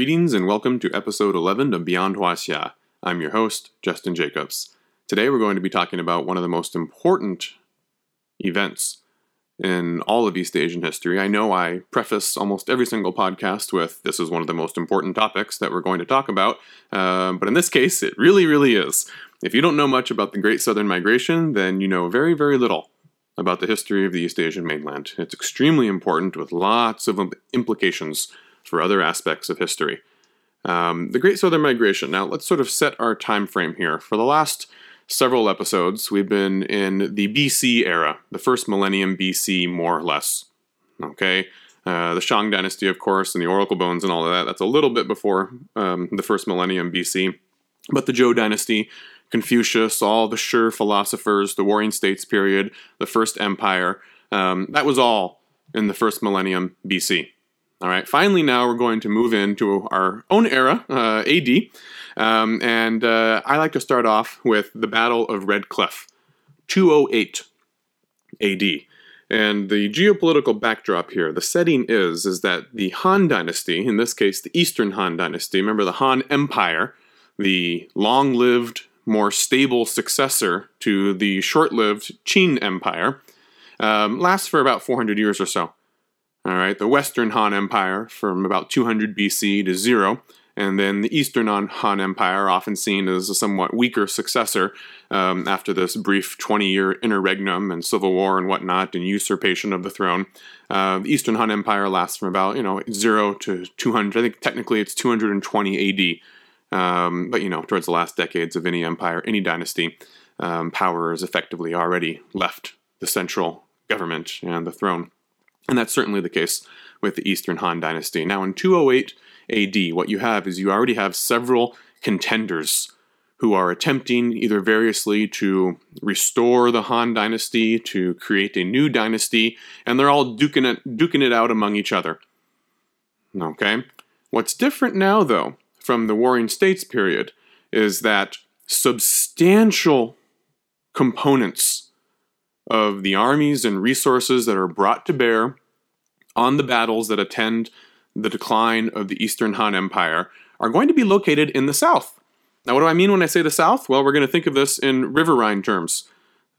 Greetings and welcome to episode 11 of Beyond Huaxia. I'm your host, Justin Jacobs. Today we're going to be talking about one of the most important events in all of East Asian history. I know I preface almost every single podcast with this is one of the most important topics that we're going to talk about, uh, but in this case, it really, really is. If you don't know much about the Great Southern Migration, then you know very, very little about the history of the East Asian mainland. It's extremely important with lots of implications for other aspects of history. Um, the Great Southern Migration. Now, let's sort of set our time frame here. For the last several episodes, we've been in the BC era, the first millennium BC, more or less. Okay? Uh, the Shang dynasty, of course, and the Oracle Bones and all of that, that's a little bit before um, the first millennium BC. But the Zhou dynasty, Confucius, all the Shi philosophers, the Warring States period, the First Empire, um, that was all in the first millennium BC. All right, finally, now we're going to move into our own era, uh, AD, um, and uh, I like to start off with the Battle of Red Cliff, 208 AD. And the geopolitical backdrop here, the setting is, is that the Han Dynasty, in this case the Eastern Han Dynasty, remember the Han Empire, the long-lived, more stable successor to the short-lived Qin Empire, um, lasts for about 400 years or so. All right, the Western Han Empire from about 200 BC to zero, and then the Eastern Han Empire, often seen as a somewhat weaker successor um, after this brief 20 year interregnum and civil war and whatnot and usurpation of the throne. Uh, the Eastern Han Empire lasts from about, you know, 0 to 200. I think technically it's 220 AD. Um, but, you know, towards the last decades of any empire, any dynasty, um, power has effectively already left the central government and the throne. And that's certainly the case with the Eastern Han Dynasty. Now, in 208 AD, what you have is you already have several contenders who are attempting either variously to restore the Han dynasty, to create a new dynasty, and they're all duking it, duking it out among each other. Okay? What's different now, though, from the Warring States period, is that substantial components of the armies and resources that are brought to bear on the battles that attend the decline of the Eastern Han Empire are going to be located in the south. Now, what do I mean when I say the south? Well, we're going to think of this in riverine terms.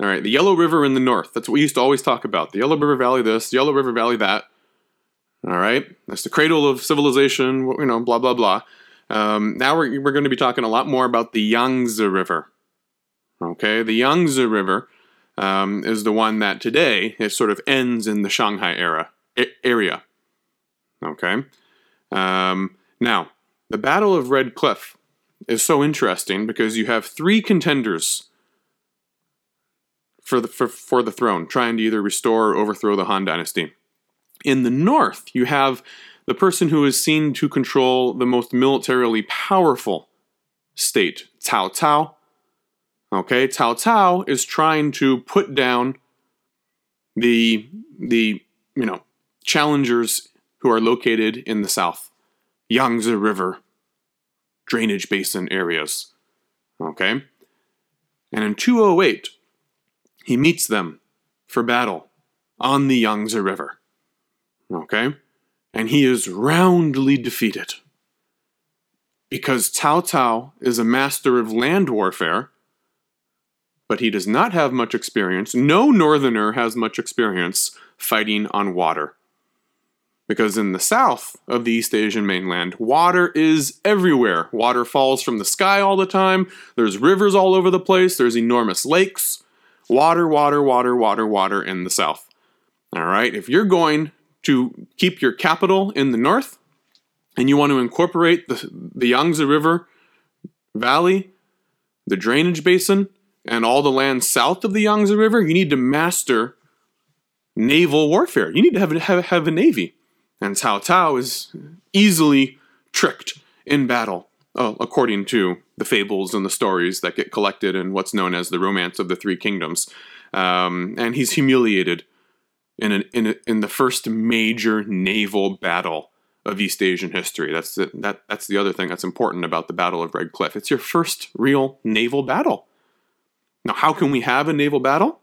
All right, the Yellow River in the north. That's what we used to always talk about. The Yellow River Valley this, the Yellow River Valley that. All right, that's the cradle of civilization, you know, blah, blah, blah. Um, now we're, we're going to be talking a lot more about the Yangtze River. Okay, the Yangtze River um, is the one that today it sort of ends in the Shanghai era area. Okay. Um, now, the Battle of Red Cliff is so interesting because you have three contenders for the for, for the throne, trying to either restore or overthrow the Han Dynasty. In the north, you have the person who is seen to control the most militarily powerful state, Cao Cao. Okay, Cao Cao is trying to put down the the you know challengers who are located in the south, Yangtze River drainage basin areas. Okay? And in 208, he meets them for battle on the Yangtze River. Okay? And he is roundly defeated. Because Cao Cao is a master of land warfare, but he does not have much experience. No northerner has much experience fighting on water because in the south of the East Asian mainland, water is everywhere. Water falls from the sky all the time. There's rivers all over the place. There's enormous lakes. Water, water, water, water, water in the south. All right, if you're going to keep your capital in the north and you want to incorporate the, the Yangtze River Valley, the drainage basin, and all the land south of the Yangtze River, you need to master naval warfare. You need to have, have, have a navy. And Cao Cao is easily tricked in battle, uh, according to the fables and the stories that get collected in what's known as the Romance of the Three Kingdoms. Um, and he's humiliated in, an, in, a, in the first major naval battle of East Asian history. That's the, that, that's the other thing that's important about the Battle of Red Cliff. It's your first real naval battle. Now, how can we have a naval battle?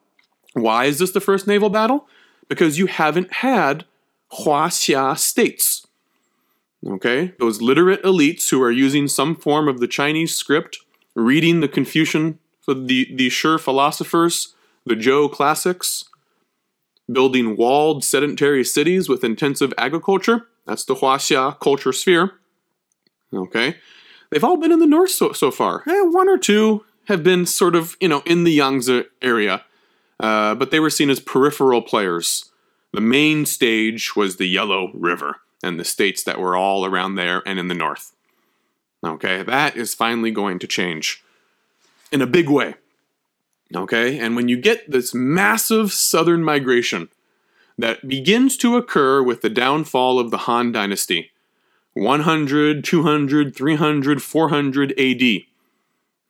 Why is this the first naval battle? Because you haven't had Huaxia states. Okay? Those literate elites who are using some form of the Chinese script, reading the Confucian, the, the Shi philosophers, the Zhou classics, building walled sedentary cities with intensive agriculture. That's the Huaxia culture sphere. Okay? They've all been in the north so, so far. Eh, one or two have been sort of, you know, in the Yangtze area, uh, but they were seen as peripheral players. The main stage was the Yellow River and the states that were all around there and in the north. Okay, that is finally going to change in a big way. Okay, and when you get this massive southern migration that begins to occur with the downfall of the Han Dynasty, 100, 200, 300, 400 AD.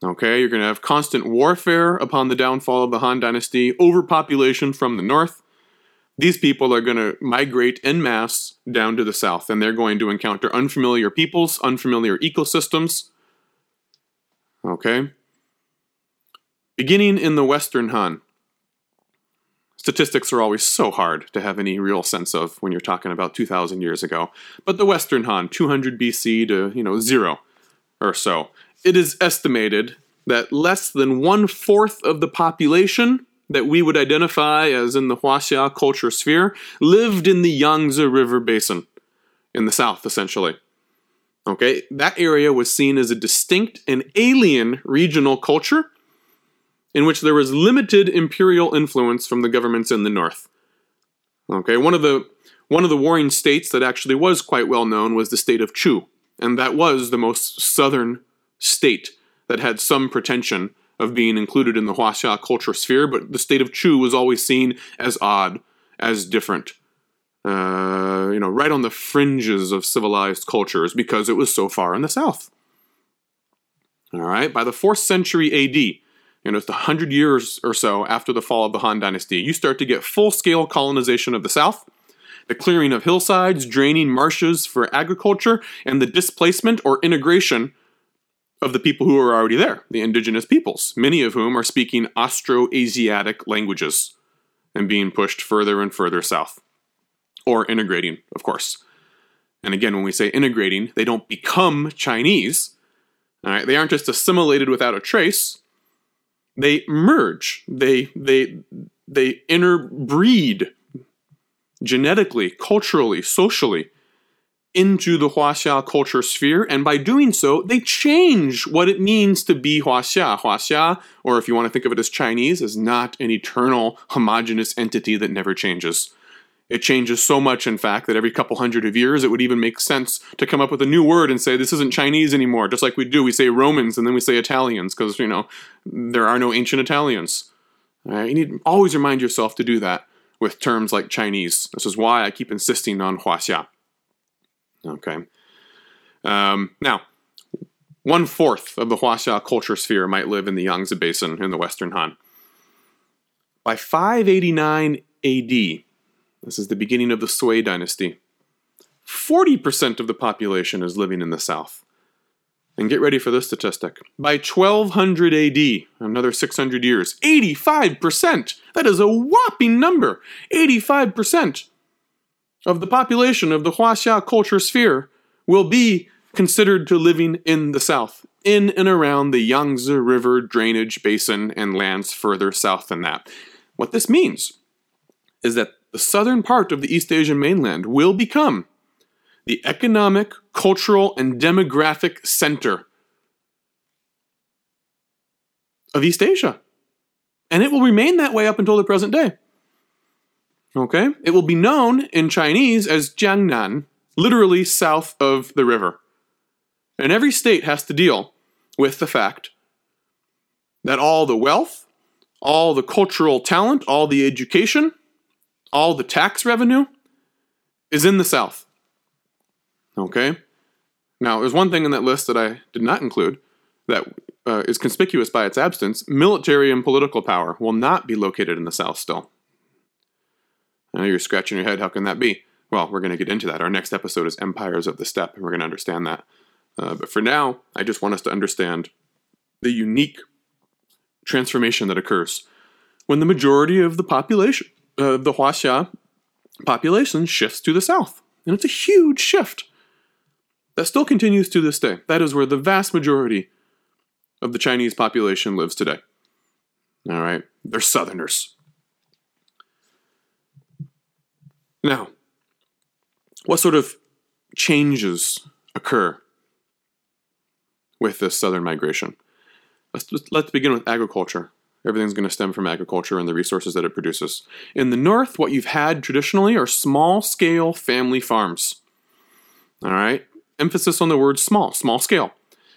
Okay, you're going to have constant warfare upon the downfall of the Han Dynasty, overpopulation from the north, these people are going to migrate en masse down to the south, and they're going to encounter unfamiliar peoples, unfamiliar ecosystems. Okay? Beginning in the Western Han. Statistics are always so hard to have any real sense of when you're talking about 2,000 years ago. But the Western Han, 200 BC to, you know, zero or so. It is estimated that less than one fourth of the population that we would identify as in the Huaxia culture sphere lived in the Yangtze River basin in the south, essentially. Okay, that area was seen as a distinct and alien regional culture in which there was limited imperial influence from the governments in the north. Okay, one of the one of the warring states that actually was quite well known was the state of Chu, and that was the most southern state that had some pretension of being included in the Huaxia culture sphere, but the state of Chu was always seen as odd, as different, uh, you know, right on the fringes of civilized cultures because it was so far in the south. All right, by the 4th century AD, you know, it's 100 years or so after the fall of the Han Dynasty, you start to get full scale colonization of the south, the clearing of hillsides, draining marshes for agriculture, and the displacement or integration of the people who are already there, the indigenous peoples, many of whom are speaking Austroasiatic languages and being pushed further and further south. Or integrating, of course. And again, when we say integrating, they don't become Chinese. All right, they aren't just assimilated without a trace. They merge. They they they interbreed genetically, culturally, socially into the Huaxia culture sphere, and by doing so, they change what it means to be Huaxia. Huaxia, or if you want to think of it as Chinese, is not an eternal, homogenous entity that never changes. It changes so much, in fact, that every couple hundred of years it would even make sense to come up with a new word and say this isn't Chinese anymore. Just like we do, we say Romans and then we say Italians because you know there are no ancient Italians. You need always remind yourself to do that with terms like Chinese. This is why I keep insisting on Huaxia. Okay. Um, now, one fourth of the Huaxia culture sphere might live in the Yangtze Basin in the Western Han. By 589 AD, this is the beginning of the Sui dynasty, 40% of the population is living in the south. And get ready for this statistic. By 1200 AD, another 600 years, 85%! That is a whopping number! 85% of the population of the Huaxia culture sphere will be considered to living in the south, in and around the Yangtze River drainage basin and lands further south than that. What this means is that the southern part of the East Asian mainland will become the economic, cultural, and demographic center of East Asia. And it will remain that way up until the present day. Okay? It will be known in Chinese as Jiangnan, literally south of the river. And every state has to deal with the fact that all the wealth, all the cultural talent, all the education, all the tax revenue is in the south. Okay? Now, there's one thing in that list that I did not include that uh, is conspicuous by its absence. Military and political power will not be located in the south still. I know you're scratching your head. How can that be? Well, we're going to get into that. Our next episode is Empires of the Steppe, and we're going to understand that. Uh, but for now, I just want us to understand the unique transformation that occurs when the majority of the population, uh, the Huaxia population, shifts to the south. And it's a huge shift. That still continues to this day. That is where the vast majority of the Chinese population lives today. All right, they're Southerners. Now, what sort of changes occur with this southern migration? Let's, let's begin with agriculture. Everything's going to stem from agriculture and the resources that it produces. In the north, what you've had traditionally are small scale family farms. All right, emphasis on the word small, small scale.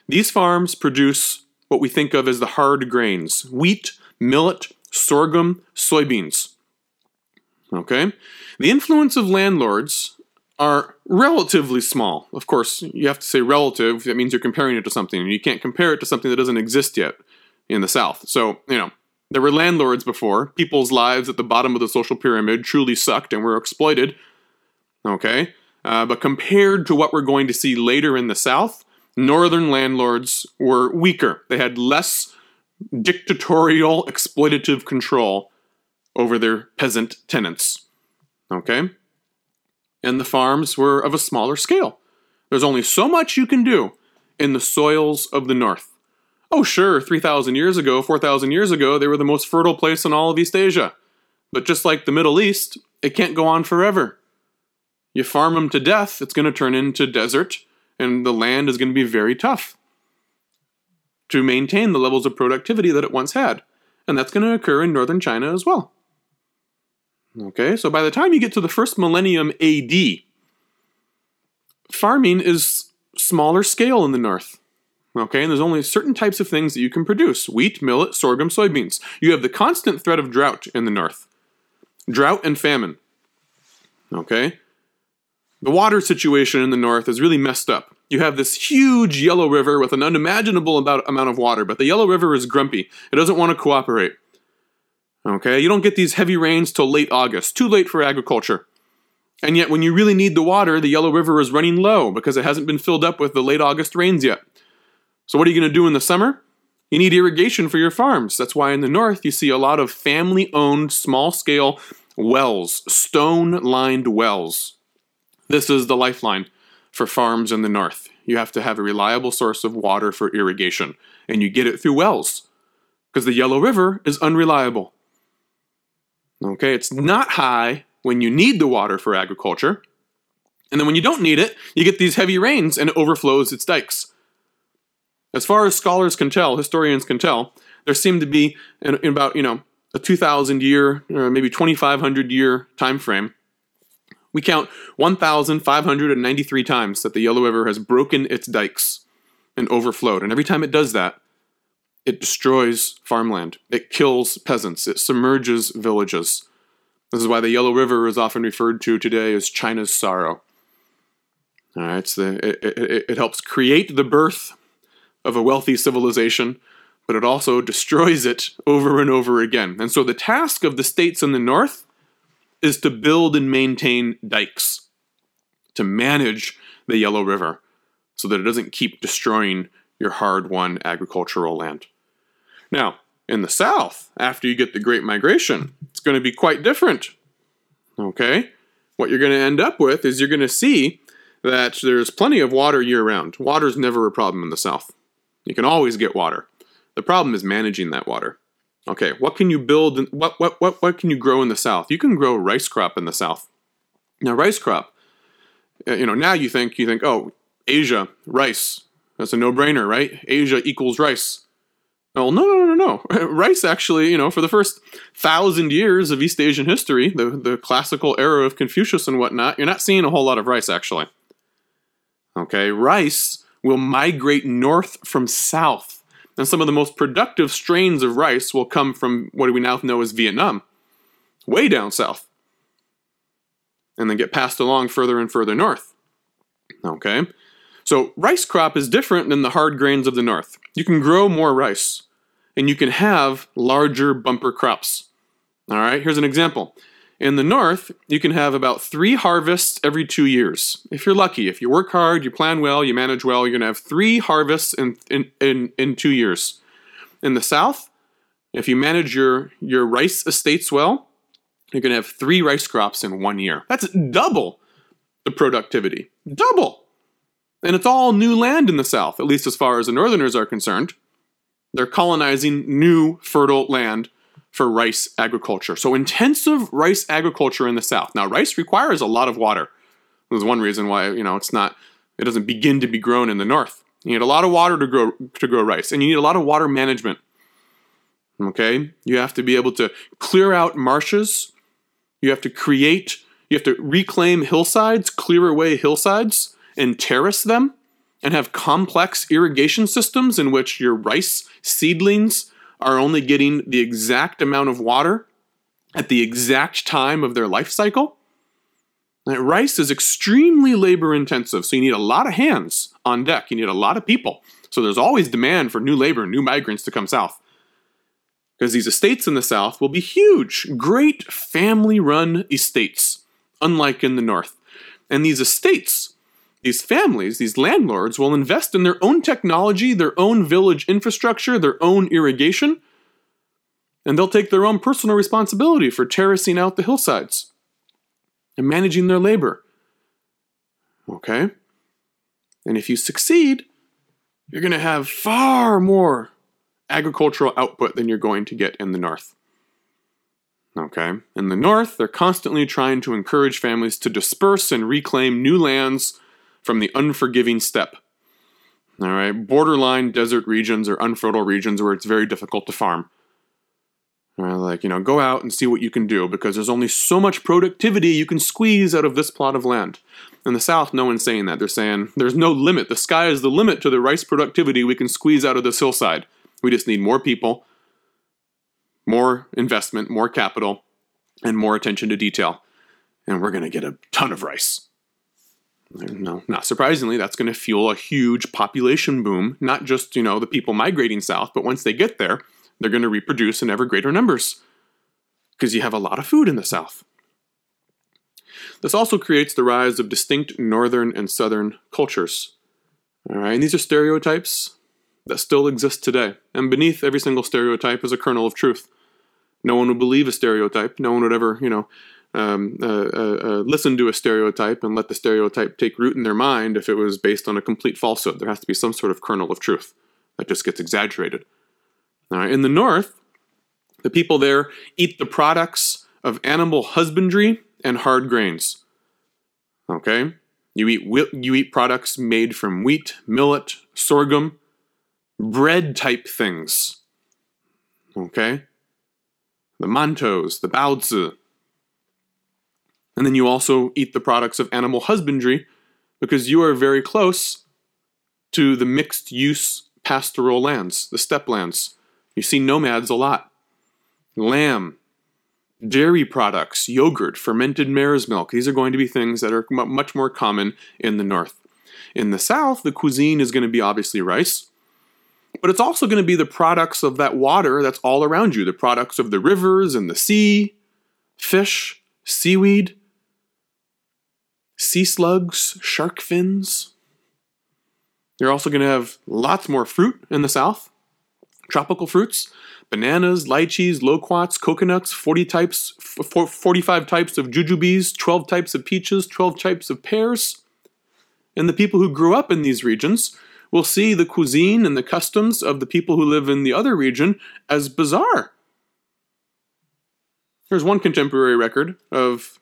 These farms produce what we think of as the hard grains wheat, millet, sorghum, soybeans. Okay? The influence of landlords are relatively small. Of course, you have to say relative. That means you're comparing it to something, and you can't compare it to something that doesn't exist yet in the South. So, you know, there were landlords before. People's lives at the bottom of the social pyramid truly sucked and were exploited. Okay? Uh, but compared to what we're going to see later in the South, northern landlords were weaker. They had less dictatorial, exploitative control over their peasant tenants. Okay? And the farms were of a smaller scale. There's only so much you can do in the soils of the north. Oh, sure, 3,000 years ago, 4,000 years ago, they were the most fertile place in all of East Asia. But just like the Middle East, it can't go on forever. You farm them to death, it's going to turn into desert, and the land is going to be very tough to maintain the levels of productivity that it once had. And that's going to occur in northern China as well. Okay, so by the time you get to the first millennium AD, farming is smaller scale in the north. Okay, and there's only certain types of things that you can produce wheat, millet, sorghum, soybeans. You have the constant threat of drought in the north drought and famine. Okay, the water situation in the north is really messed up. You have this huge yellow river with an unimaginable amount of water, but the yellow river is grumpy. It doesn't want to cooperate. Okay, you don't get these heavy rains till late August, too late for agriculture. And yet, when you really need the water, the Yellow River is running low because it hasn't been filled up with the late August rains yet. So, what are you going to do in the summer? You need irrigation for your farms. That's why in the north you see a lot of family owned, small scale wells, stone lined wells. This is the lifeline for farms in the north. You have to have a reliable source of water for irrigation, and you get it through wells because the Yellow River is unreliable. Okay, it's not high when you need the water for agriculture. And then when you don't need it, you get these heavy rains and it overflows its dikes. As far as scholars can tell, historians can tell, there seem to be in, in about, you know, a 2000 year or maybe 2500 year time frame. We count 1593 times that the Yellow River has broken its dikes and overflowed. And every time it does that, it destroys farmland. It kills peasants. It submerges villages. This is why the Yellow River is often referred to today as China's sorrow. All right, it, it, it helps create the birth of a wealthy civilization, but it also destroys it over and over again. And so the task of the states in the north is to build and maintain dikes, to manage the Yellow River so that it doesn't keep destroying your hard won agricultural land. Now, in the south, after you get the Great Migration, it's going to be quite different. Okay? What you're going to end up with is you're going to see that there's plenty of water year round. Water's never a problem in the south. You can always get water. The problem is managing that water. Okay, what can you build? What, what, what, what can you grow in the south? You can grow rice crop in the south. Now, rice crop, uh, you know, now you think, you think, oh, Asia, rice. That's a no brainer, right? Asia equals rice. Well, no, no, no, no. Rice actually, you know, for the first thousand years of East Asian history, the, the classical era of Confucius and whatnot, you're not seeing a whole lot of rice actually. Okay, rice will migrate north from south. And some of the most productive strains of rice will come from what we now know as Vietnam, way down south, and then get passed along further and further north. Okay, so, rice crop is different than the hard grains of the north. You can grow more rice, and you can have larger bumper crops. All right, here's an example. In the north, you can have about three harvests every two years. If you're lucky, if you work hard, you plan well, you manage well, you're going to have three harvests in, in, in, in two years. In the south, if you manage your, your rice estates well, you're going to have three rice crops in one year. That's double the productivity. Double. And it's all new land in the South, at least as far as the Northerners are concerned. They're colonizing new fertile land for rice agriculture. So intensive rice agriculture in the South. Now, rice requires a lot of water. There's one reason why, you know, it's not, it doesn't begin to be grown in the North. You need a lot of water to grow, to grow rice, and you need a lot of water management. Okay? You have to be able to clear out marshes. You have to create, you have to reclaim hillsides, clear away hillsides, and terrace them, and have complex irrigation systems in which your rice seedlings are only getting the exact amount of water at the exact time of their life cycle. Rice is extremely labor intensive, so you need a lot of hands on deck. You need a lot of people. So there's always demand for new labor, new migrants to come south. Because these estates in the south will be huge, great family run estates, unlike in the north. And these estates, these families, these landlords will invest in their own technology, their own village infrastructure, their own irrigation, and they'll take their own personal responsibility for terracing out the hillsides and managing their labor. Okay? And if you succeed, you're going to have far more agricultural output than you're going to get in the north. Okay? In the north, they're constantly trying to encourage families to disperse and reclaim new lands from the unforgiving steppe. All right, borderline desert regions or unfertile regions where it's very difficult to farm. like, you know, go out and see what you can do because there's only so much productivity you can squeeze out of this plot of land. In the South, no one's saying that. They're saying there's no limit. The sky is the limit to the rice productivity we can squeeze out of this hillside. We just need more people, more investment, more capital, and more attention to detail. And we're going to get a ton of rice. No, not surprisingly, that's going to fuel a huge population boom, not just, you know, the people migrating south, but once they get there, they're going to reproduce in ever greater numbers because you have a lot of food in the south. This also creates the rise of distinct northern and southern cultures. All right, and these are stereotypes that still exist today, and beneath every single stereotype is a kernel of truth. No one would believe a stereotype. No one would ever, you know, um, uh, uh, uh, listen to a stereotype and let the stereotype take root in their mind if it was based on a complete falsehood. There has to be some sort of kernel of truth that just gets exaggerated. in the North, the people there eat the products of animal husbandry and hard grains. Okay, you eat you eat products made from wheat, millet, sorghum, bread type things. Okay, the mantos, the baozi, and then you also eat the products of animal husbandry because you are very close to the mixed use pastoral lands, the steppe lands. You see nomads a lot. Lamb, dairy products, yogurt, fermented mare's milk. These are going to be things that are much more common in the north. In the south, the cuisine is going to be obviously rice, but it's also going to be the products of that water that's all around you, the products of the rivers and the sea, fish, seaweed, sea slugs, shark fins. You're also going to have lots more fruit in the south, tropical fruits, bananas, lychees, loquats, coconuts, 40 types, 45 types of jujubes, 12 types of peaches, 12 types of pears. And the people who grew up in these regions will see the cuisine and the customs of the people who live in the other region as bizarre. There's one contemporary record of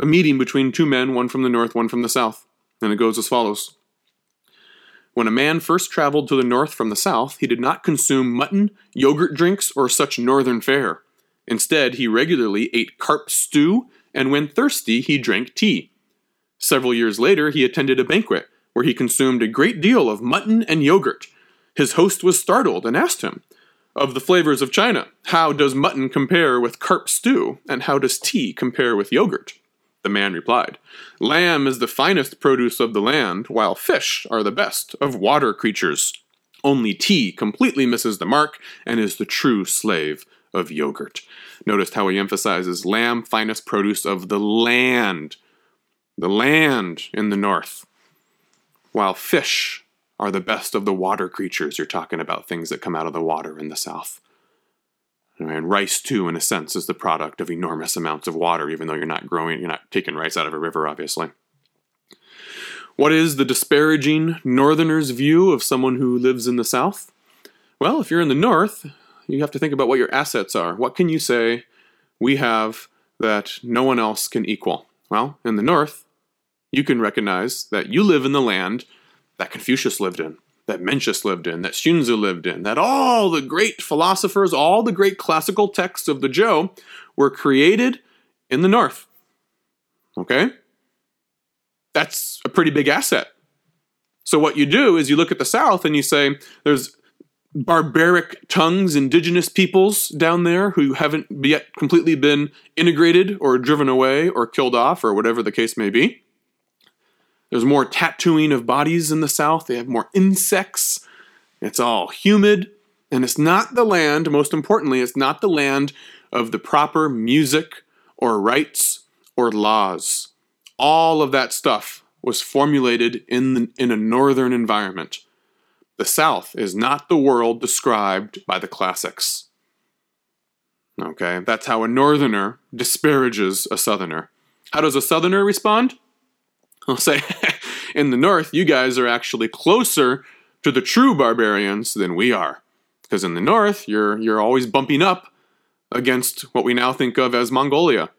a meeting between two men, one from the north, one from the south. And it goes as follows When a man first traveled to the north from the south, he did not consume mutton, yogurt drinks, or such northern fare. Instead, he regularly ate carp stew, and when thirsty, he drank tea. Several years later, he attended a banquet where he consumed a great deal of mutton and yogurt. His host was startled and asked him, Of the flavors of China, how does mutton compare with carp stew, and how does tea compare with yogurt? The man replied, Lamb is the finest produce of the land, while fish are the best of water creatures. Only tea completely misses the mark and is the true slave of yogurt. Notice how he emphasizes lamb, finest produce of the land. The land in the north. While fish are the best of the water creatures. You're talking about things that come out of the water in the south. And rice, too, in a sense, is the product of enormous amounts of water, even though you're not growing, you're not taking rice out of a river, obviously. What is the disparaging northerner's view of someone who lives in the south? Well, if you're in the north, you have to think about what your assets are. What can you say we have that no one else can equal? Well, in the north, you can recognize that you live in the land that Confucius lived in, that Mencius lived in, that Xunzi lived in, that all the great philosophers, all the great classical texts of the Zhou were created in the north. Okay? That's a pretty big asset. So what you do is you look at the south and you say there's barbaric tongues, indigenous peoples down there who haven't yet completely been integrated or driven away or killed off or whatever the case may be. There's more tattooing of bodies in the south. They have more insects. It's all humid. And it's not the land, most importantly, it's not the land of the proper music or rites or laws. All of that stuff was formulated in, the, in a northern environment. The South is not the world described by the classics. Okay, that's how a northerner disparages a southerner. How does a southerner respond? I'll say, in the north, you guys are actually closer to the true barbarians than we are. Because in the north, you're, you're always bumping up against what we now think of as Mongolia.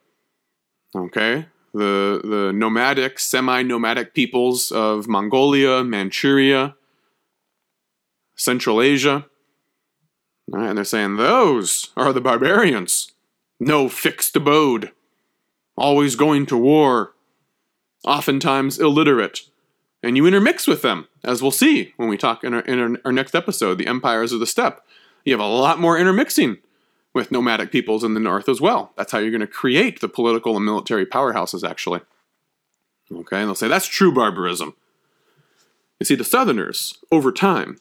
Okay? The, the nomadic, semi nomadic peoples of Mongolia, Manchuria, Central Asia. and they're saying those are the barbarians. No fixed abode. Always going to war. Oftentimes illiterate. And you intermix with them, as we'll see when we talk in our, in our, next episode, The Empires of the Steppe. You have a lot more intermixing with nomadic peoples in the north as well. That's how you're going to create the political and military powerhouses, actually. Okay, and they'll say that's true barbarism. You see, the Southerners, over time,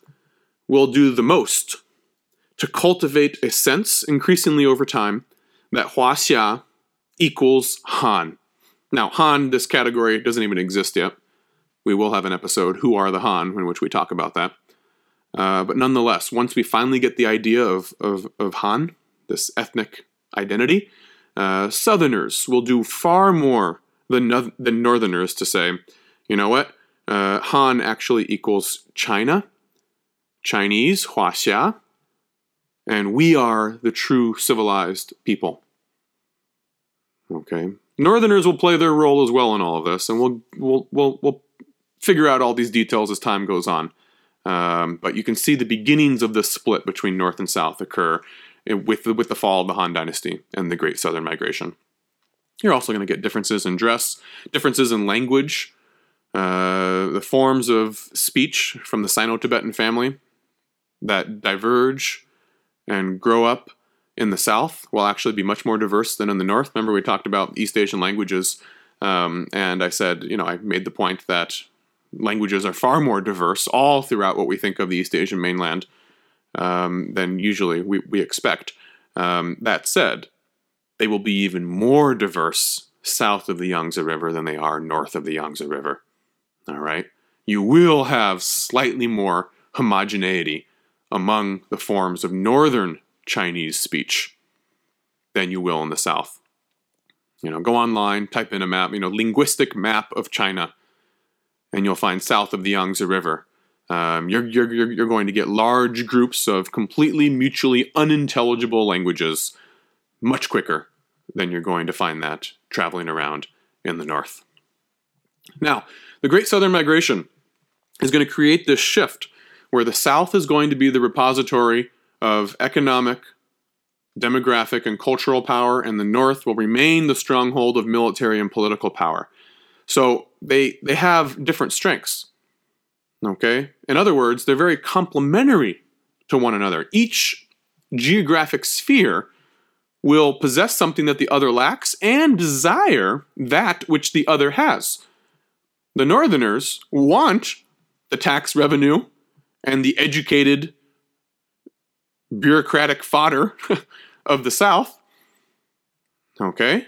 will do the most to cultivate a sense, increasingly over time, that Huaxia equals Han. Now, Han, this category doesn't even exist yet. We will have an episode, Who Are the Han, in which we talk about that. Uh, but nonetheless, once we finally get the idea of, of, of Han, this ethnic identity, uh, Southerners will do far more than, no- than Northerners to say, you know what, uh, Han actually equals China, Chinese, Huaxia, and we are the true civilized people. Okay. Northerners will play their role as well in all of this, and we'll we'll we'll, we'll figure out all these details as time goes on. Um, but you can see the beginnings of the split between North and South occur with the, with the fall of the Han Dynasty and the Great Southern Migration. You're also going to get differences in dress, differences in language, uh, the forms of speech from the Sino-Tibetan family that diverge and grow up in the South will actually be much more diverse than in the North. Remember, we talked about East Asian languages, um, and I said, you know, I made the point that languages are far more diverse all throughout what we think of the East Asian mainland um, than usually we, we expect. Um, that said, they will be even more diverse south of the Yangtze River than they are north of the Yangtze River. All right? You will have slightly more homogeneity among the forms of northern Chinese speech than you will in the south. You know, go online, type in a map, you know, linguistic map of China, and you'll find south of the Yangtze River. Um, you're, you're, you're going to get large groups of completely mutually unintelligible languages much quicker than you're going to find that traveling around in the north. Now, the Great Southern Migration is going to create this shift where the South is going to be the repository of economic, demographic, and cultural power, and the North will remain the stronghold of military and political power. So they they have different strengths. Okay? In other words, they're very complementary to one another. Each geographic sphere will possess something that the other lacks and desire that which the other has. The Northerners want the tax revenue and the educated bureaucratic fodder of the South. Okay?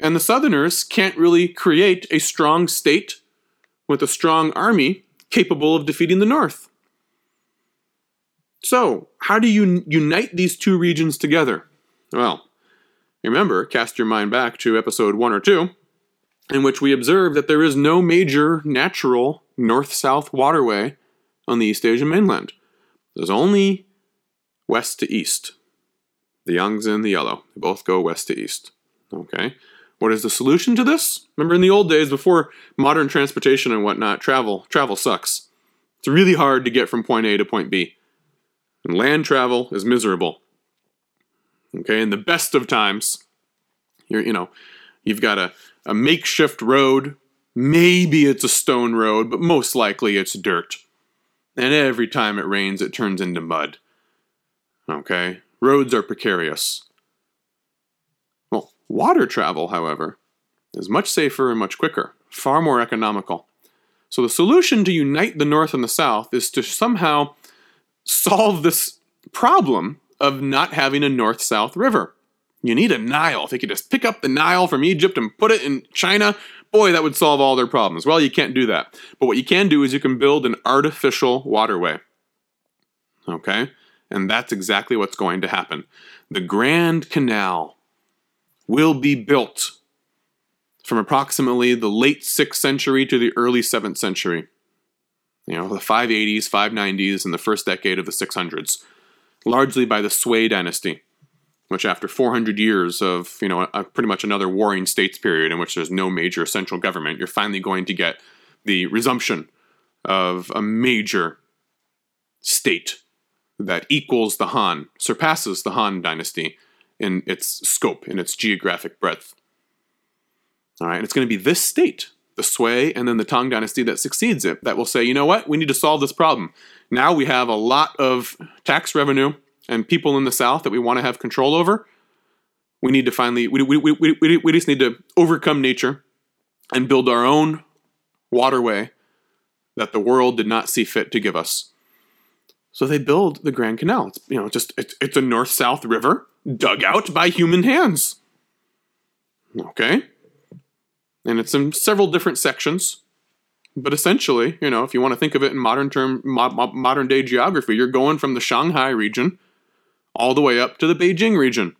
And the Southerners can't really create a strong state with a strong army capable of defeating the North. So, how do you unite these two regions together? Well, remember, cast your mind back to episode 1 or 2, in which we observed that there is no major natural north south waterway on the East Asian mainland. There's only west to east. The Yangtze and the Yellow. They both go west to east. Okay. What is the solution to this? Remember in the old days, before modern transportation and whatnot, travel travel sucks. It's really hard to get from point A to point B. And land travel is miserable. Okay, in the best of times, you're you know, you've got a, a makeshift road. Maybe it's a stone road, but most likely it's dirt. And every time it rains, it turns into mud. Okay? Roads are precarious. Well, water travel, however, is much safer and much quicker, far more economical. So the solution to unite the North and the South is to somehow solve this problem of not having a North South river. You need a Nile. If they could just pick up the Nile from Egypt and put it in China, boy, that would solve all their problems. Well, you can't do that. But what you can do is you can build an artificial waterway. Okay? And that's exactly what's going to happen. The Grand Canal will be built from approximately the late 6th century to the early 7th century. You know, the 580s, 590s, and the first decade of the 600s, largely by the Sui dynasty, which after 400 years of, you know, a, pretty much another warring states period in which there's no major central government, you're finally going to get the resumption of a major state that equals the Han, surpasses the Han dynasty in its scope, in its geographic breadth. All right, and it's going to be this state, the Sui, and then the Tang dynasty that succeeds it, that will say, you know what, we need to solve this problem. Now we have a lot of tax revenue and people in the South that we want to have control over. We need to finally, we, we, we, we, we just need to overcome nature and build our own waterway that the world did not see fit to give us. So they build the Grand Canal. It's you know just it's, it's a north-south river dug out by human hands. Okay, and it's in several different sections. But essentially, you know, if you want to think of it in modern term, mo- modern day geography, you're going from the Shanghai region all the way up to the Beijing region,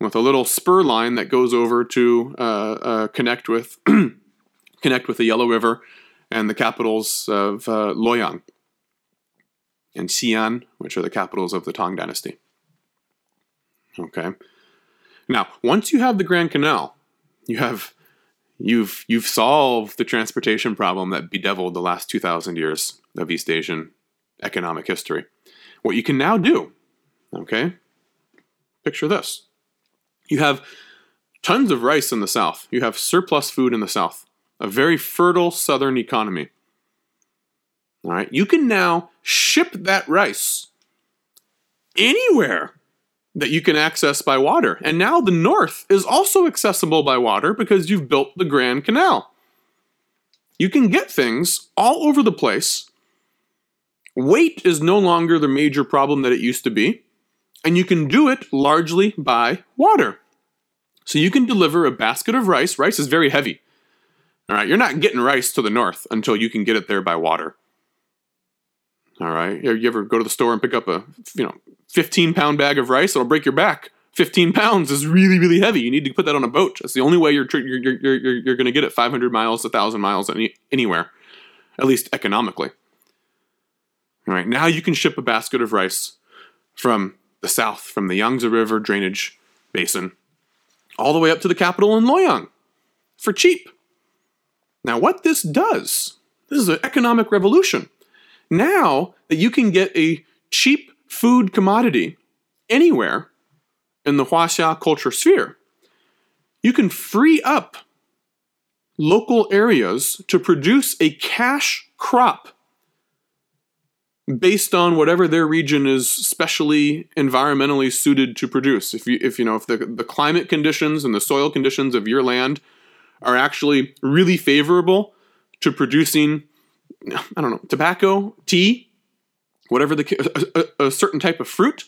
with a little spur line that goes over to uh, uh, connect with connect with the Yellow River and the capitals of uh, Luoyang and Xi'an, which are the capitals of the Tang Dynasty. Okay. Now, once you have the Grand Canal, you have you've you've solved the transportation problem that bedeviled the last 2000 years of East Asian economic history. What you can now do, okay? Picture this. You have tons of rice in the south. You have surplus food in the south. A very fertile southern economy. All right, you can now ship that rice anywhere that you can access by water. And now the north is also accessible by water because you've built the Grand Canal. You can get things all over the place. Weight is no longer the major problem that it used to be, and you can do it largely by water. So you can deliver a basket of rice. Rice is very heavy. All right, you're not getting rice to the north until you can get it there by water. All right. You ever go to the store and pick up a you know 15 pound bag of rice? It'll break your back. 15 pounds is really really heavy. You need to put that on a boat. That's the only way you're you're you're you're, you're going to get it 500 miles, 1,000 miles any, anywhere, at least economically. All right. Now you can ship a basket of rice from the south, from the Yangtze River drainage basin, all the way up to the capital in Luoyang for cheap. Now, what this does, this is an economic revolution now that you can get a cheap food commodity anywhere in the Huaxia culture sphere, you can free up local areas to produce a cash crop based on whatever their region is specially environmentally suited to produce. If you if you know if the, the climate conditions and the soil conditions of your land are actually really favorable to producing I don't know, tobacco, tea, whatever the a, a, certain type of fruit.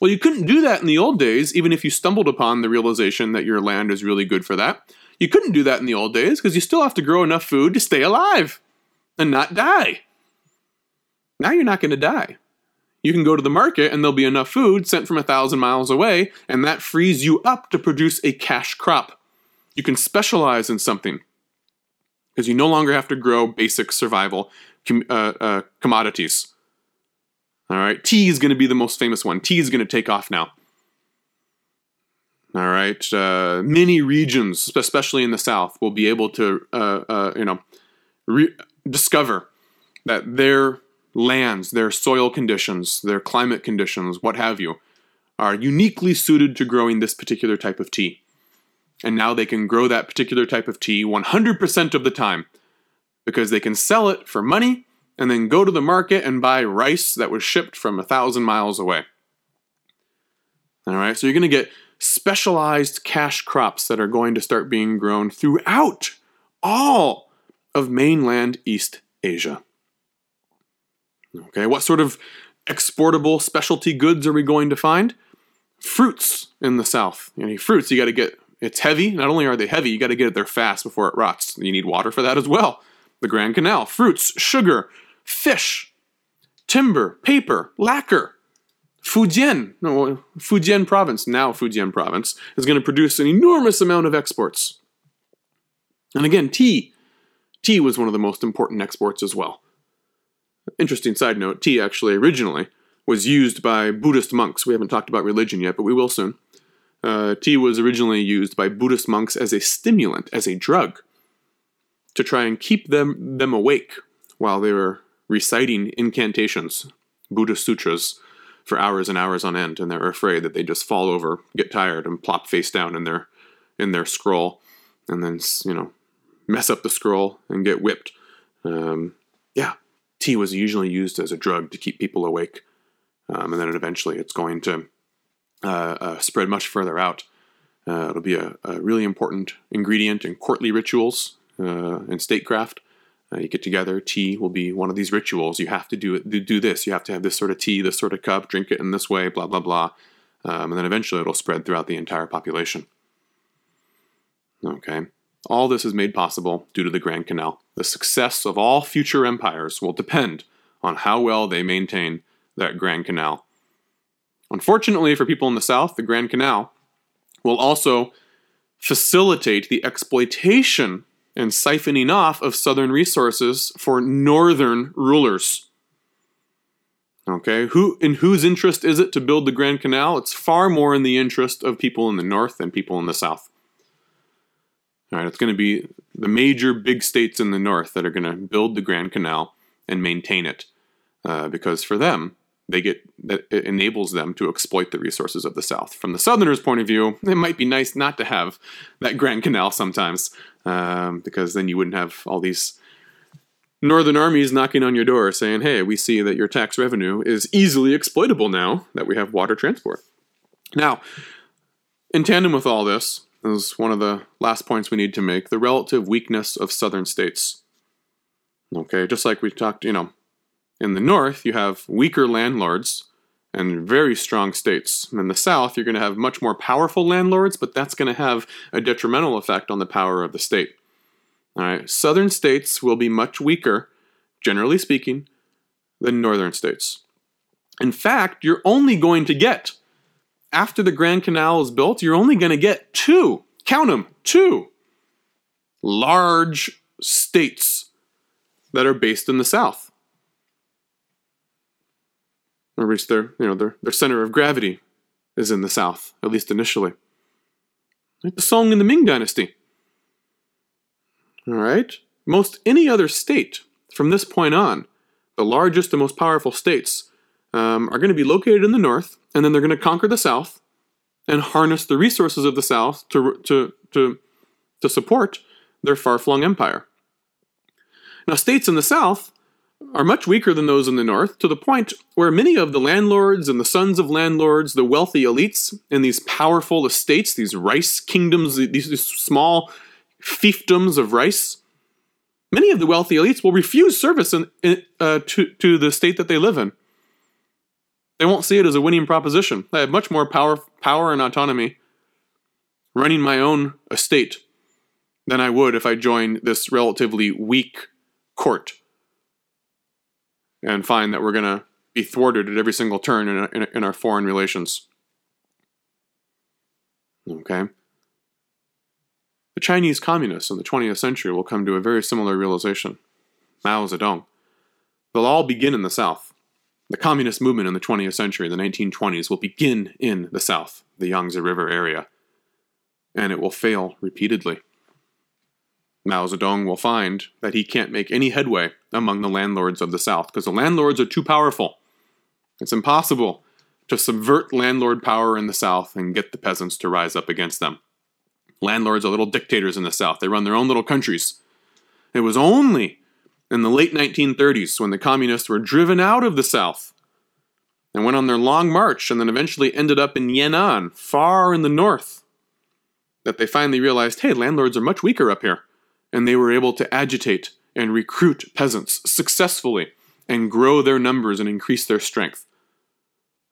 Well, you couldn't do that in the old days, even if you stumbled upon the realization that your land is really good for that. You couldn't do that in the old days because you still have to grow enough food to stay alive and not die. Now you're not going to die. You can go to the market and there'll be enough food sent from a thousand miles away, and that frees you up to produce a cash crop. You can specialize in something because you no longer have to grow basic survival com- uh, uh, commodities. All right, tea is going to be the most famous one. Tea is going to take off now. All right, uh, many regions, especially in the south, will be able to, uh, uh, you know, re- discover that their lands, their soil conditions, their climate conditions, what have you, are uniquely suited to growing this particular type of tea. And now they can grow that particular type of tea 100% of the time because they can sell it for money and then go to the market and buy rice that was shipped from a thousand miles away. All right, so you're going to get specialized cash crops that are going to start being grown throughout all of mainland East Asia. Okay, what sort of exportable specialty goods are we going to find? Fruits in the south. Any fruits you got to get. It's heavy. Not only are they heavy, you got to get it there fast before it rots. You need water for that as well. The Grand Canal, fruits, sugar, fish, timber, paper, lacquer. Fujian, no, Fujian province, now Fujian province, is going to produce an enormous amount of exports. And again, tea. Tea was one of the most important exports as well. Interesting side note tea actually originally was used by Buddhist monks. We haven't talked about religion yet, but we will soon. Uh, tea was originally used by Buddhist monks as a stimulant, as a drug, to try and keep them, them awake while they were reciting incantations, Buddhist sutras, for hours and hours on end, and they're afraid that they just fall over, get tired, and plop face down in their in their scroll, and then you know mess up the scroll and get whipped. Um, yeah, tea was usually used as a drug to keep people awake, um, and then eventually it's going to uh, uh, spread much further out. Uh, it'll be a, a, really important ingredient in courtly rituals uh, and statecraft. You get together. Tea will be one of these rituals. You have to do it. Do this. You have to have this sort of tea, this sort of cup. Drink it in this way. Blah blah blah. Um, and then eventually it'll spread throughout the entire population. Okay. All this is made possible due to the Grand Canal. The success of all future empires will depend on how well they maintain that Grand Canal. Unfortunately for people in the South, the Grand Canal will also facilitate the exploitation and siphoning off of southern resources for northern rulers. Okay, who in whose interest is it to build the Grand Canal? It's far more in the interest of people in the north than people in the south. All right, it's going to be the major big states in the north that are going to build the Grand Canal and maintain it, uh, because for them, they get that it enables them to exploit the resources of the South. From the Southerners' point of view, it might be nice not to have that Grand Canal sometimes, um, because then you wouldn't have all these Northern armies knocking on your door saying, "Hey, we see that your tax revenue is easily exploitable now that we have water transport." Now, in tandem with all this, is one of the last points we need to make: the relative weakness of Southern states. Okay, just like we talked, you know, in the north, you have weaker landlords and very strong states. In the south, you're going to have much more powerful landlords, but that's going to have a detrimental effect on the power of the state. All right, southern states will be much weaker, generally speaking, than northern states. In fact, you're only going to get, after the Grand Canal is built, you're only going to get two, count them, two large states that are based in the south or reach their you know their, their center of gravity is in the south, at least initially. Like the Song in the Ming Dynasty. All right, most any other state from this point on, the largest and most powerful states um, are going to be located in the north, and then they're going to conquer the south and harness the resources of the south to to to to support their far-flung empire. Now, states in the south are much weaker than those in the north, to the point where many of the landlords and the sons of landlords, the wealthy elites in these powerful estates, these rice kingdoms, these, these small fiefdoms of rice, many of the wealthy elites will refuse service in, uh, to, to the state that they live in. They won't see it as a winning proposition. I have much more power, power and autonomy running my own estate than I would if I joined this relatively weak court and find that we're going to be thwarted at every single turn in, in, in our foreign relations. Okay? The Chinese communists in the 20th century will come to a very similar realization. Mao Zedong. They'll all begin in the South. The communist movement in the 20th century, the 1920s, will begin in the South, the Yangtze River area, and it will fail repeatedly. Mao Zedong will find that he can't make any headway among the landlords of the South because the landlords are too powerful. It's impossible to subvert landlord power in the South and get the peasants to rise up against them. Landlords are little dictators in the South, they run their own little countries. It was only in the late 1930s when the communists were driven out of the South and went on their long march and then eventually ended up in Yan'an, far in the north, that they finally realized hey, landlords are much weaker up here and they were able to agitate and recruit peasants successfully and grow their numbers and increase their strength.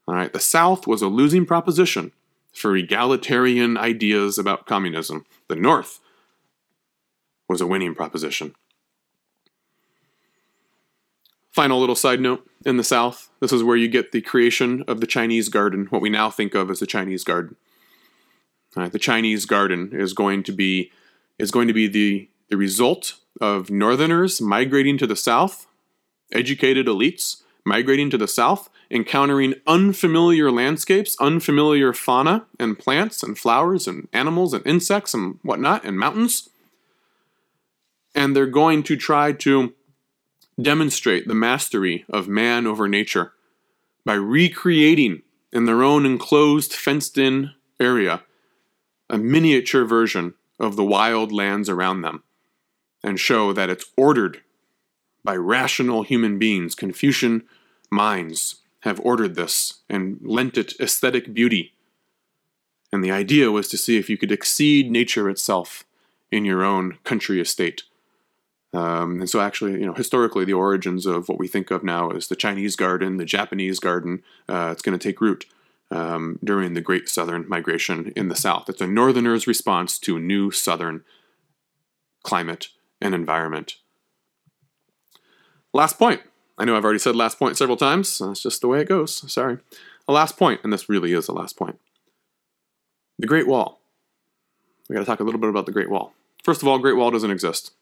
All right, the South was a losing proposition for egalitarian ideas about communism. The North was a winning proposition. Final little side note in the South, this is where you get the creation of the Chinese garden, what we now think of as the Chinese garden. the Chinese garden is going to be is going to be the the result of northerners migrating to the south, educated elites migrating to the south, encountering unfamiliar landscapes, unfamiliar fauna and plants and flowers and animals and insects and whatnot and mountains. And they're going to try to demonstrate the mastery of man over nature by recreating in their own enclosed, fenced in area a miniature version of the wild lands around them and show that it's ordered by rational human beings. Confucian minds have ordered this and lent it aesthetic beauty. And the idea was to see if you could exceed nature itself in your own country estate. Um, and so, actually, you know, historically, the origins of what we think of now as the Chinese garden, the Japanese garden, uh, it's going to take root um, during the Great Southern Migration in the South. It's a northerner's response to a new Southern climate and environment. Last point. I know I've already said last point several times. That's just the way it goes. Sorry. A last point, and this really is a last point. The Great Wall. We got to talk a little bit about the Great Wall. First of all, Great Wall doesn't exist.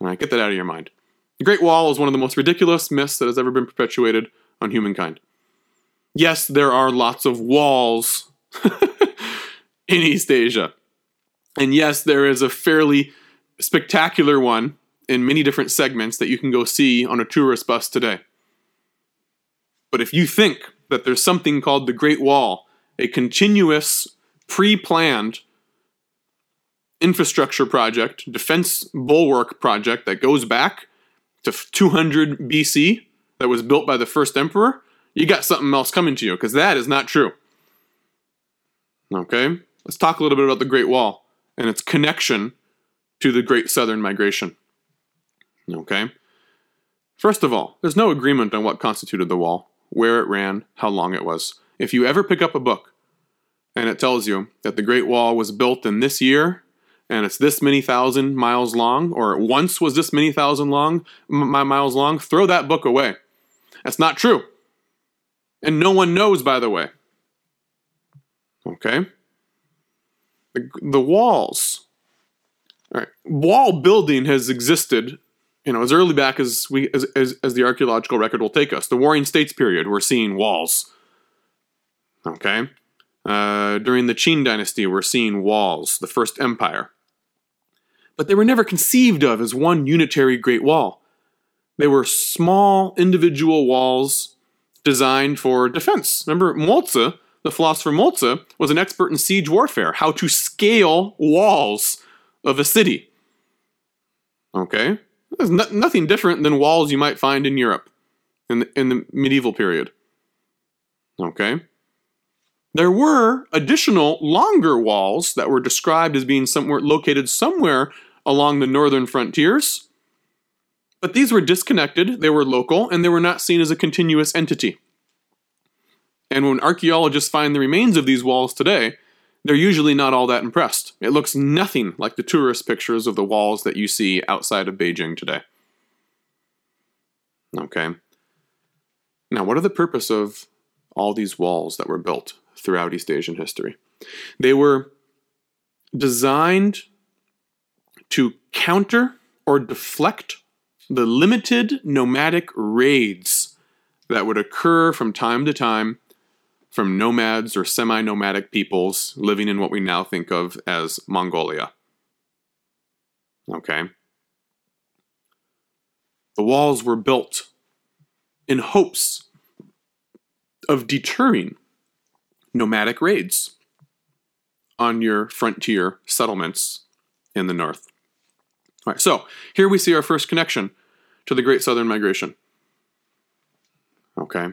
All right, get that out of your mind. The Great Wall is one of the most ridiculous myths that has ever been perpetuated on humankind. Yes, there are lots of walls in East Asia. And yes, there is a fairly spectacular one in many different segments that you can go see on a tourist bus today. But if you think that there's something called the Great Wall, a continuous, pre planned infrastructure project, defense bulwark project that goes back to 200 BC, that was built by the first emperor, you got something else coming to you because that is not true. Okay, let's talk a little bit about the Great Wall and its connection to the Great Southern Migration. Okay? First of all, there's no agreement on what constituted the wall, where it ran, how long it was. If you ever pick up a book and it tells you that the Great Wall was built in this year and it's this many thousand miles long, or once was this many thousand long m- miles long, throw that book away. That's not true. And no one knows, by the way. Okay? The, the walls all right. Wall building has existed, you know, as early back as we as, as, as the archaeological record will take us. The Warring States period, we're seeing walls. Okay. Uh, during the Qin dynasty, we're seeing walls, the first empire. But they were never conceived of as one unitary Great Wall. They were small individual walls designed for defense. Remember, Mozi, the philosopher Mozi, was an expert in siege warfare, how to scale walls of a city. Okay? There's no, nothing different than walls you might find in Europe in the, in the medieval period. Okay? There were additional longer walls that were described as being somewhere located somewhere along the northern frontiers, but these were disconnected, they were local, and they were not seen as a continuous entity. And when archaeologists find the remains of these walls today, they're usually not all that impressed. It looks nothing like the tourist pictures of the walls that you see outside of Beijing today. Okay. Now, what are the purpose of all these walls that were built throughout East Asian history? They were designed to counter or deflect the limited nomadic raids that would occur from time to time from nomads or semi nomadic peoples living in what we now think of as Mongolia. Okay. The walls were built in hopes of deterring nomadic raids on your frontier settlements in the north. All right, so here we see our first connection to the Great Southern Migration. Okay.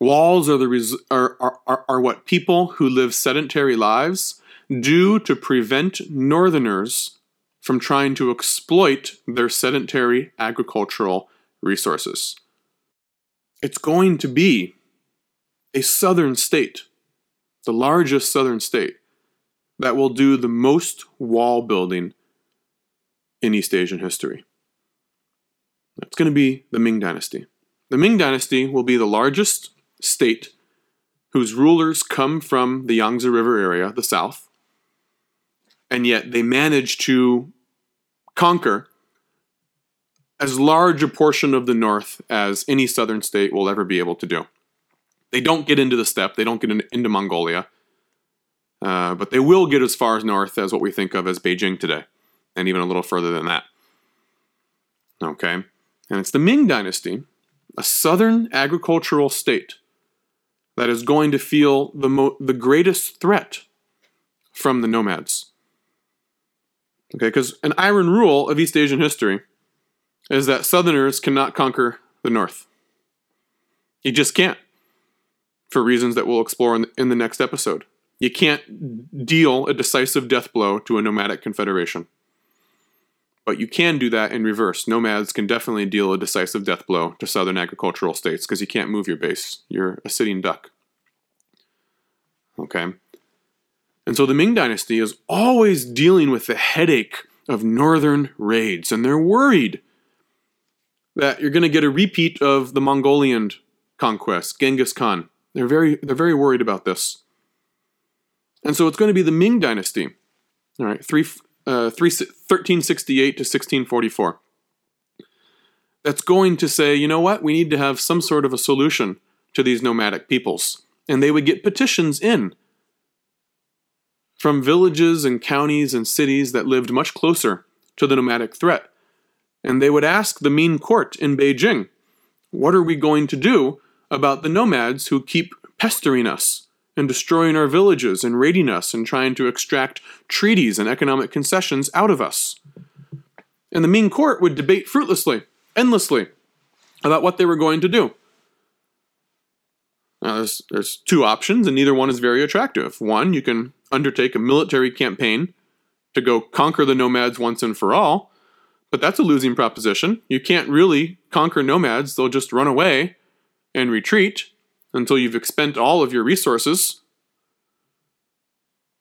Walls are, the res- are, are, are, what people who live sedentary lives do to prevent northerners from trying to exploit their sedentary agricultural resources. It's going to be a southern state, the largest southern state, that will do the most wall building in East Asian history. It's going to be the Ming Dynasty. The Ming Dynasty will be the largest state whose rulers come from the Yangtze River area, the south, and yet they manage to conquer as large a portion of the north as any southern state will ever be able to do. They don't get into the steppe, they don't get in, into Mongolia, uh, but they will get as far as north as what we think of as Beijing today, and even a little further than that. Okay, and it's the Ming Dynasty, a southern agricultural state, that is going to feel the, mo- the greatest threat from the nomads. Okay, because an iron rule of East Asian history is that Southerners cannot conquer the North. You just can't, for reasons that we'll explore in the, in the next episode. You can't deal a decisive death blow to a nomadic confederation. But you can do that in reverse. Nomads can definitely deal a decisive death blow to southern agricultural states because you can't move your base. You're a sitting duck. Okay? And so the Ming Dynasty is always dealing with the headache of northern raids, and they're worried that you're going to get a repeat of the Mongolian conquest, Genghis Khan. They're very, they're very worried about this. And so it's going to be the Ming Dynasty, all right, three, uh, three, 1368 to 1644. That's going to say, you know what, we need to have some sort of a solution to these nomadic peoples. And they would get petitions in from villages and counties and cities that lived much closer to the nomadic threat. And they would ask the Ming court in Beijing, what are we going to do about the nomads who keep pestering us and destroying our villages and raiding us and trying to extract treaties and economic concessions out of us? And the Ming court would debate fruitlessly, endlessly, about what they were going to do. Now, there's, there's two options, and neither one is very attractive. One, you can undertake a military campaign to go conquer the nomads once and for all, but that's a losing proposition. You can't really conquer nomads, they'll just run away and retreat until you've expended all of your resources.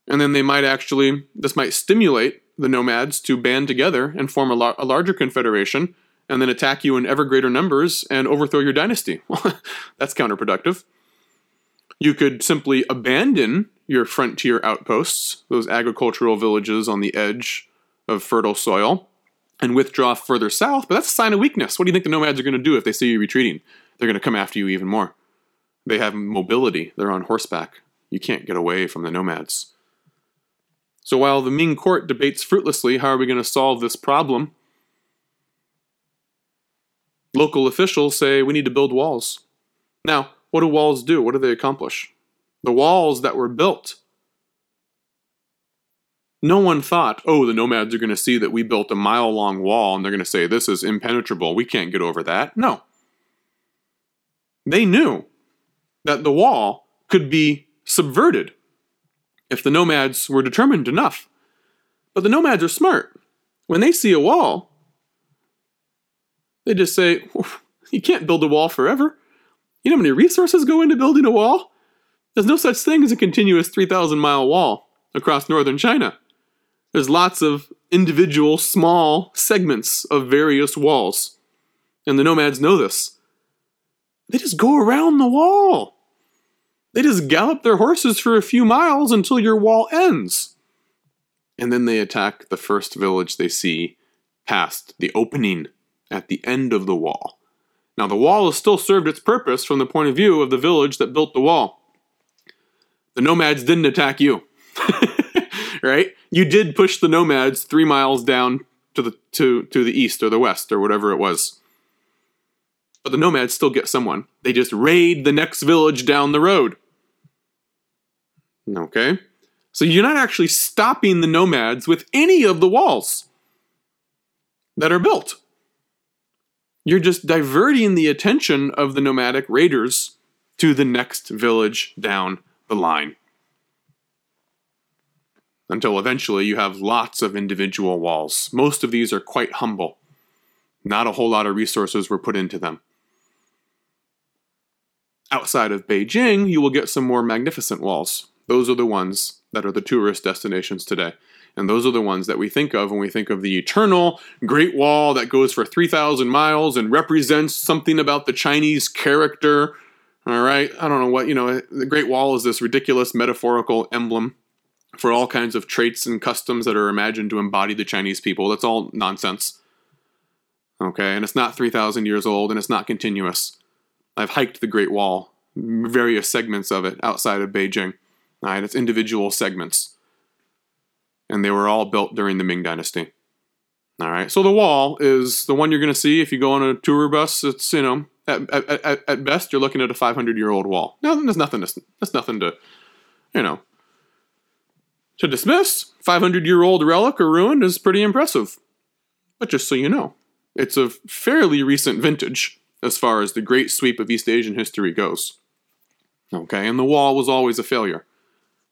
And then they might actually, this might stimulate the nomads to band together and form a, lar- a larger confederation and then attack you in ever greater numbers and overthrow your dynasty. that's counterproductive. You could simply abandon your frontier outposts, those agricultural villages on the edge of fertile soil, and withdraw further south, but that's a sign of weakness. What do you think the nomads are going to do if they see you retreating? They're going to come after you even more. They have mobility, they're on horseback. You can't get away from the nomads. So while the Ming court debates fruitlessly how are we going to solve this problem, local officials say we need to build walls. Now, what do walls do? What do they accomplish? The walls that were built no one thought, oh, the nomads are going to see that we built a mile long wall and they're going to say, this is impenetrable. We can't get over that. No. They knew that the wall could be subverted if the nomads were determined enough. But the nomads are smart. When they see a wall, they just say, you can't build a wall forever. You know how many resources go into building a wall? There's no such thing as a continuous 3,000 mile wall across northern China. There's lots of individual small segments of various walls. And the nomads know this. They just go around the wall. They just gallop their horses for a few miles until your wall ends. and then they attack the first village they see past the opening at the end of the wall. Now, the wall has still served its purpose from the point of view of the village that built the wall. The nomads didn't attack you, right? You did push the nomads three miles down to the to to the east or the west or whatever it was. But the nomads still get someone. They just raid the next village down the road. Okay? So you're not actually stopping the nomads with any of the walls that are built. You're just diverting the attention of the nomadic raiders to the next village down the line. Until eventually you have lots of individual walls. Most of these are quite humble. Not a whole lot of resources were put into them. Outside of Beijing, you will get some more magnificent walls. Those are the ones that are the tourist destinations today. And those are the ones that we think of when we think of the eternal Great Wall that goes for 3,000 miles and represents something about the Chinese character. All right, I don't know what, you know, the Great Wall is this ridiculous metaphorical emblem for all kinds of traits and customs that are imagined to embody the Chinese people. That's all nonsense. Okay, and it's not 3,000 years old and it's not continuous. I've hiked the Great Wall, various segments of it outside of Beijing. Right, it's individual segments. And they were all built during the Ming Dynasty. All right, so the wall is the one you're going to see if you go on a tour bus. It's, you know, at, at, at best, you're looking at a 500 year old wall. No, there's nothing to, that's nothing to, you know, to dismiss. 500 year old relic or ruin is pretty impressive. But just so you know, it's a fairly recent vintage as far as the great sweep of East Asian history goes. Okay, and the wall was always a failure.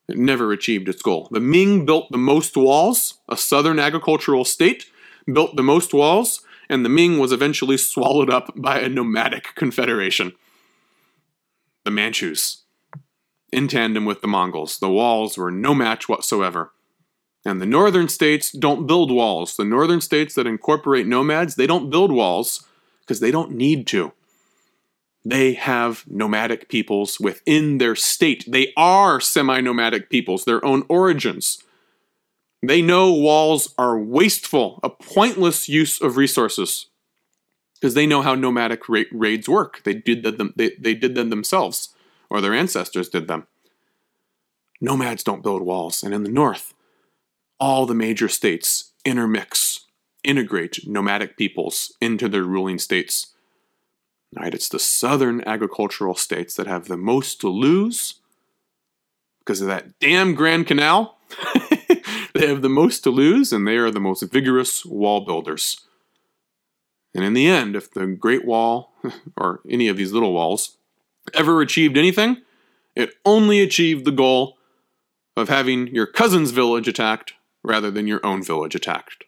It never achieved its goal. The Ming built the most walls, a southern agricultural state built the most walls, and the Ming was eventually swallowed up by a nomadic confederation. The Manchus. In tandem with the Mongols, the walls were no match whatsoever. And the northern states don't build walls. The northern states that incorporate nomads, they don't build walls because they don't need to. They have nomadic peoples within their state. They are semi nomadic peoples, their own origins. They know walls are wasteful, a pointless use of resources, because they know how nomadic ra- raids work. They did them. They, they did them themselves, or their ancestors did them. Nomads don't build walls, and in the north, all the major states intermix, integrate nomadic peoples into their ruling states. Right? It's the southern agricultural states that have the most to lose because of that damn Grand Canal. they have the most to lose, and they are the most vigorous wall builders. And in the end, if the Great Wall, or any of these little walls, ever achieved anything, it only achieved the goal of having your cousin's village attacked rather than your own village attacked.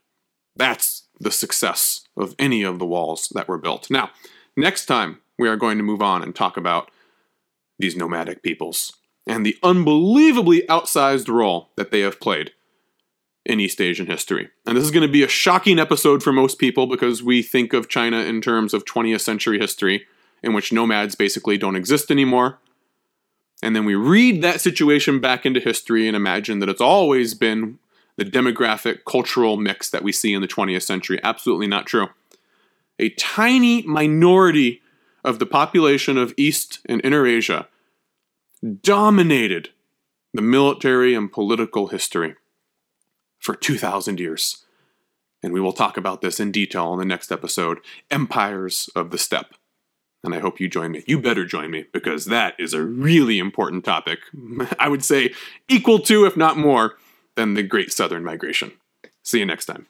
That's the success of any of the walls that were built. Now, Next time, we are going to move on and talk about these nomadic peoples and the unbelievably outsized role that they have played in East Asian history. And this is going to be a shocking episode for most people because we think of China in terms of 20th century history, in which nomads basically don't exist anymore. And then we read that situation back into history and imagine that it's always been the demographic, cultural mix that we see in the 20th century. Absolutely not true a tiny minority of the population of East and Inner Asia dominated the military and political history for 2,000 years. And we will talk about this in detail in the next episode Empires of the Steppe. And I hope you join me. You better join me because that is a really important topic. I would say equal to, if not more, than the Great Southern Migration. See you next time.